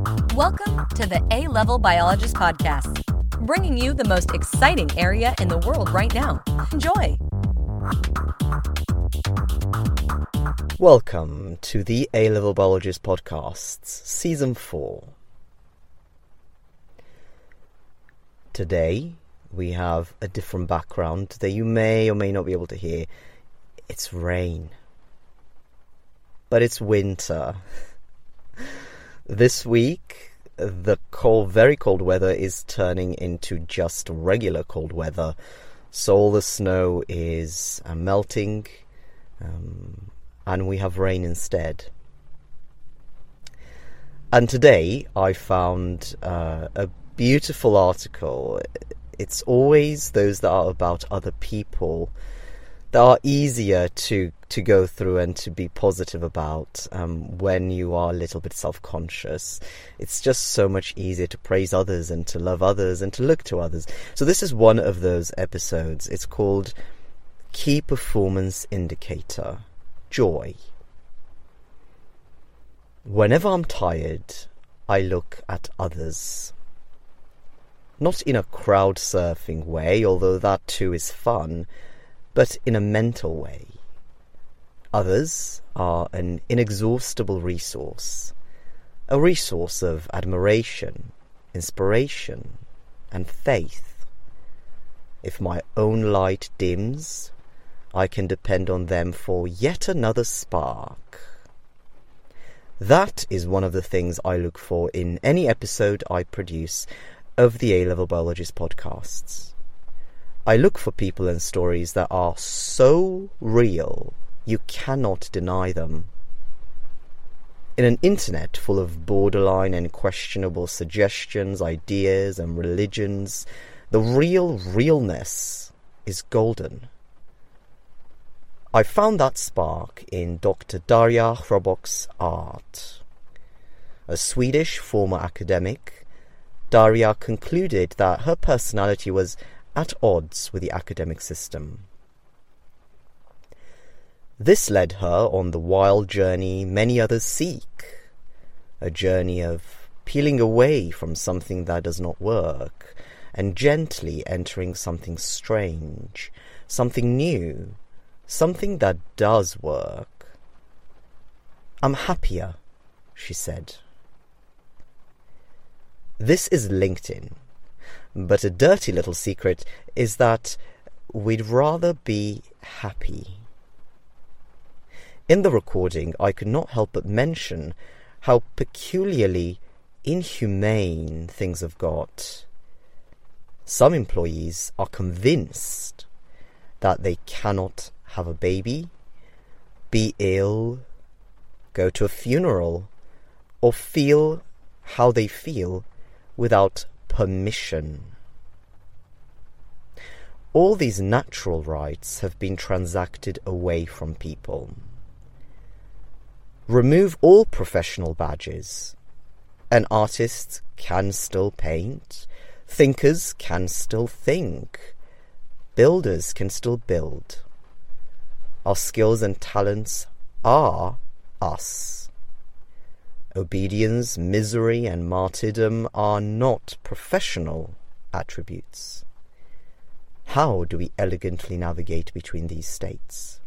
Welcome to the A Level Biologist Podcast, bringing you the most exciting area in the world right now. Enjoy. Welcome to the A Level Biologist Podcasts, Season 4. Today, we have a different background that you may or may not be able to hear. It's rain. But it's winter. This week, the cold, very cold weather is turning into just regular cold weather. So all the snow is uh, melting, um, and we have rain instead. And today I found uh, a beautiful article. It's always those that are about other people are easier to to go through and to be positive about um, when you are a little bit self-conscious. It's just so much easier to praise others and to love others and to look to others. So this is one of those episodes. It's called Key Performance Indicator Joy. Whenever I'm tired, I look at others. Not in a crowd surfing way, although that too is fun but in a mental way. Others are an inexhaustible resource, a resource of admiration, inspiration, and faith. If my own light dims, I can depend on them for yet another spark. That is one of the things I look for in any episode I produce of the A Level Biologist podcasts. I look for people and stories that are so real you cannot deny them. In an internet full of borderline and questionable suggestions, ideas, and religions, the real realness is golden. I found that spark in Dr. Daria Chrobok's art. A Swedish former academic, Daria concluded that her personality was at odds with the academic system. This led her on the wild journey many others seek, a journey of peeling away from something that does not work and gently entering something strange, something new, something that does work. I'm happier, she said. This is LinkedIn. But a dirty little secret is that we'd rather be happy. In the recording, I could not help but mention how peculiarly inhumane things have got. Some employees are convinced that they cannot have a baby, be ill, go to a funeral, or feel how they feel without permission. All these natural rights have been transacted away from people. Remove all professional badges. An artist can still paint. Thinkers can still think. Builders can still build. Our skills and talents are us. Obedience, misery, and martyrdom are not professional attributes. How do we elegantly navigate between these states?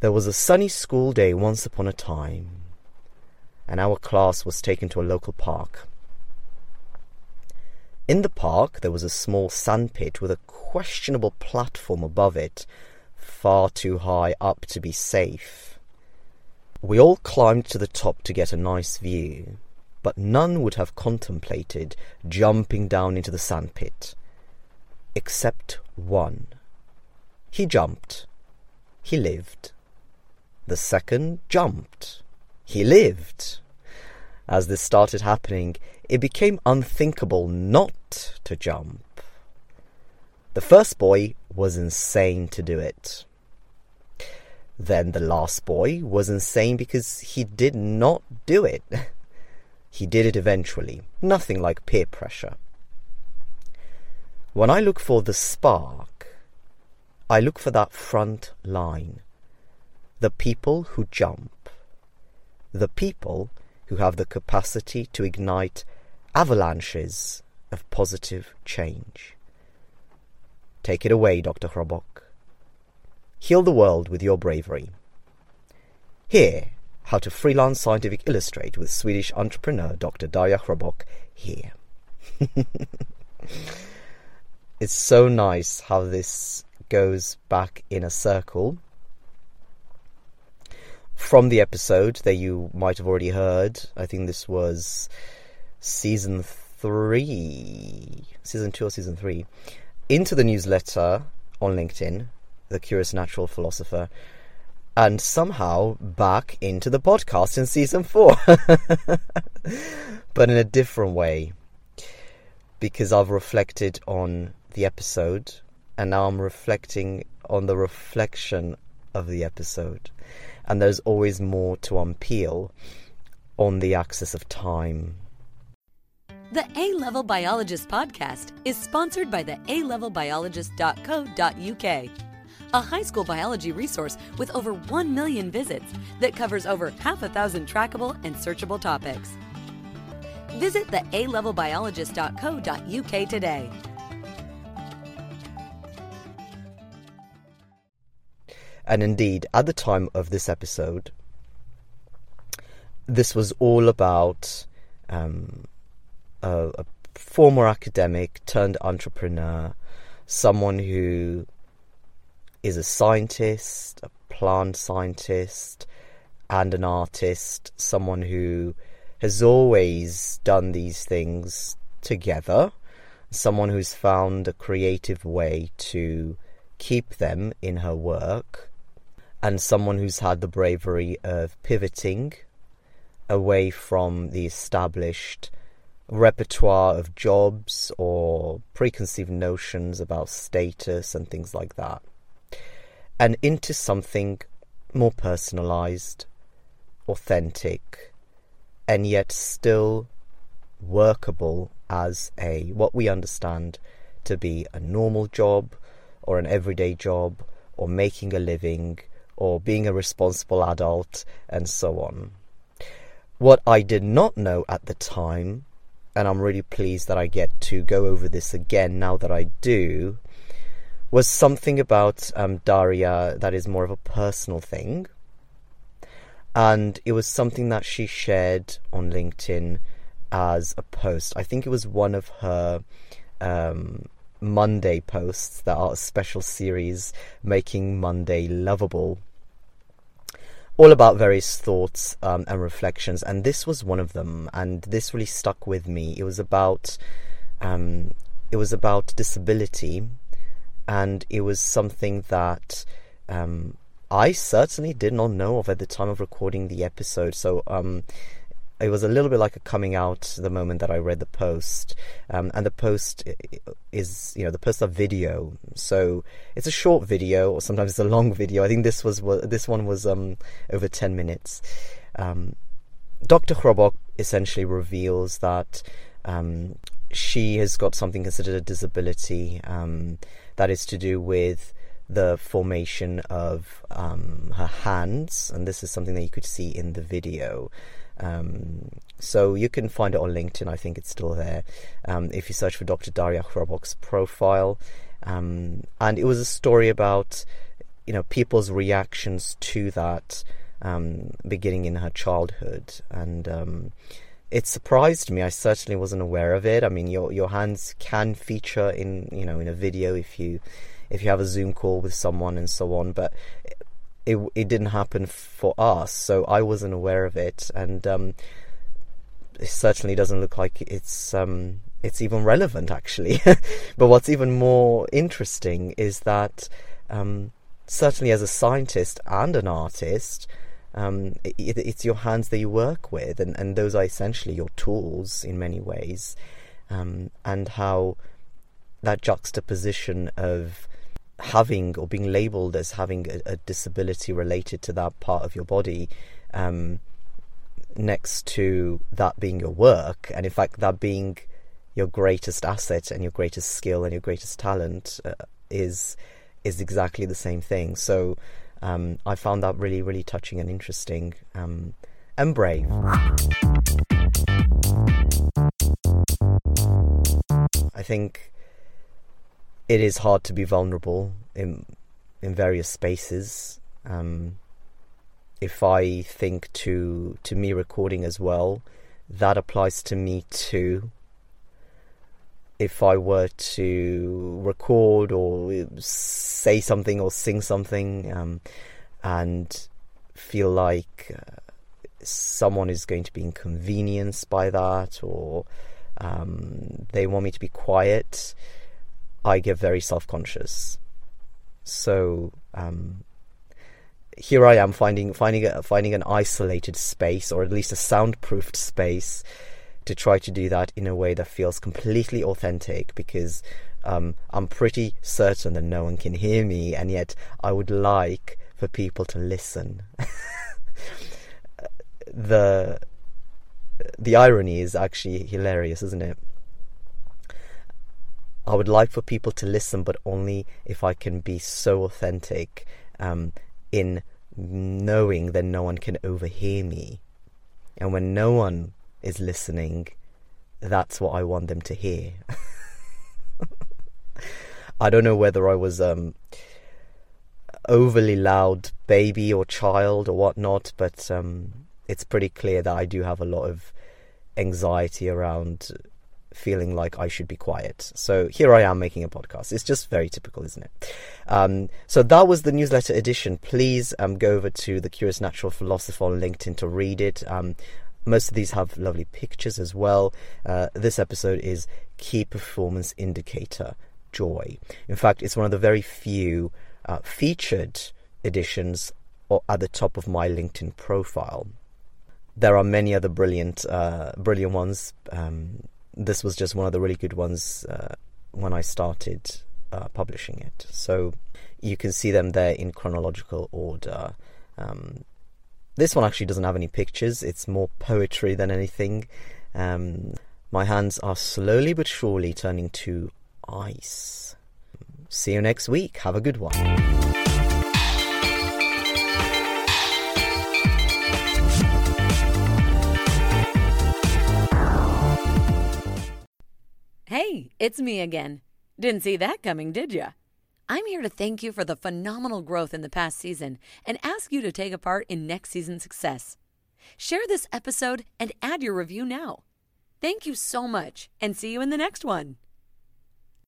There was a sunny school day once upon a time, and our class was taken to a local park. In the park, there was a small sandpit with a questionable platform above it, far too high up to be safe. We all climbed to the top to get a nice view, but none would have contemplated jumping down into the sandpit. Except one. He jumped. He lived. The second jumped. He lived. As this started happening, it became unthinkable not to jump. The first boy was insane to do it. Then the last boy was insane because he did not do it. he did it eventually. Nothing like peer pressure. When I look for the spark, I look for that front line. The people who jump. the people who have the capacity to ignite avalanches of positive change. Take it away, Dr. Chrobok. Heal the world with your bravery. Here, how to freelance scientific illustrate with Swedish entrepreneur Dr. Daria Chrobok here. it's so nice how this goes back in a circle from the episode that you might have already heard. I think this was season three, season two or season three, into the newsletter on LinkedIn, The Curious Natural Philosopher, and somehow back into the podcast in season four, but in a different way because I've reflected on the episode and now I'm reflecting on the reflection of the episode. And there's always more to unpeel on the axis of time. The A Level Biologist podcast is sponsored by the alevelbiologist.co.uk, a high school biology resource with over 1 million visits that covers over half a thousand trackable and searchable topics. Visit the alevelbiologist.co.uk today. And indeed, at the time of this episode, this was all about um, a, a former academic turned entrepreneur, someone who is a scientist, a plant scientist, and an artist, someone who has always done these things together, someone who's found a creative way to keep them in her work, and someone who's had the bravery of pivoting away from the established repertoire of jobs or preconceived notions about status and things like that, and into something more personalized, authentic, and yet still workable as a what we understand to be a normal job or an everyday job or making a living or being a responsible adult and so on. What I did not know at the time, and I'm really pleased that I get to go over this again now that I do, was something about um, Daria that is more of a personal thing and it was something that she shared on LinkedIn as a post. I think it was one of her um, Monday posts that are a special series making Monday lovable. All about various thoughts um, and reflections, and this was one of them, and this really stuck with me. It was about um, it was about disability, and it was something that um, I certainly did not know of at the time of recording the episode. So um, it was a little bit like a coming out the moment that I read the post. Um, and the post is, you know, the posts are video, so it's a short video, or sometimes it's a long video. I think this was this one was um, over ten minutes. Um, Dr. Chrobok essentially reveals that um, she has got something considered a disability um, that is to do with the formation of um, her hands, and this is something that you could see in the video. Um, so you can find it on LinkedIn. I think it's still there. Um, if you search for Dr. Daria Chrobok's profile, um, and it was a story about you know people's reactions to that um, beginning in her childhood, and um, it surprised me. I certainly wasn't aware of it. I mean, your your hands can feature in you know in a video if you if you have a Zoom call with someone and so on. But it it didn't happen for us, so I wasn't aware of it, and um, it certainly doesn't look like it's um, it's even relevant actually. but what's even more interesting is that um, certainly as a scientist and an artist. Um, it, it's your hands that you work with, and, and those are essentially your tools in many ways. Um, and how that juxtaposition of having or being labeled as having a, a, disability related to that part of your body um, next to that being your work and in fact that being your greatest asset and your greatest skill and your greatest talent uh, is is exactly the same thing so um, I found that really really touching and interesting um, and brave. I think it is hard to be vulnerable in in various spaces. Um, if I think to to me recording as well, that applies to me too. If I were to record or say something or sing something, um, and feel like uh, someone is going to be inconvenienced by that, or um, they want me to be quiet, I get very self conscious. So um, here I am finding finding a, finding an isolated space, or at least a soundproofed space, to try to do that in a way that feels completely authentic. Because um, I'm pretty certain that no one can hear me, and yet I would like for people to listen. the the irony is actually hilarious, isn't it? I would like for people to listen, but only if I can be so authentic um, in knowing that no one can overhear me. And when no one is listening, that's what I want them to hear. I don't know whether I was um, overly loud baby or child or whatnot, but um, it's pretty clear that I do have a lot of anxiety around feeling like I should be quiet. So here I am making a podcast. It's just very typical, isn't it? Um, so that was the newsletter edition. Please um, go over to the Curious Natural Philosopher on LinkedIn to read it. Um, most of these have lovely pictures as well. Uh, this episode is Key Performance Indicator Joy. In fact, it's one of the very few uh, featured editions at the top of my LinkedIn profile. There are many other brilliant, uh, brilliant ones. Um, this was just one of the really good ones uh, when I started uh, publishing it. So you can see them there in chronological order. Um, this one actually doesn't have any pictures, it's more poetry than anything. Um, my hands are slowly but surely turning to ice. See you next week. Have a good one. Hey, it's me again. Didn't see that coming, did ya? I'm here to thank you for the phenomenal growth in the past season and ask you to take a part in next season's success. Share this episode and add your review now. Thank you so much and see you in the next one.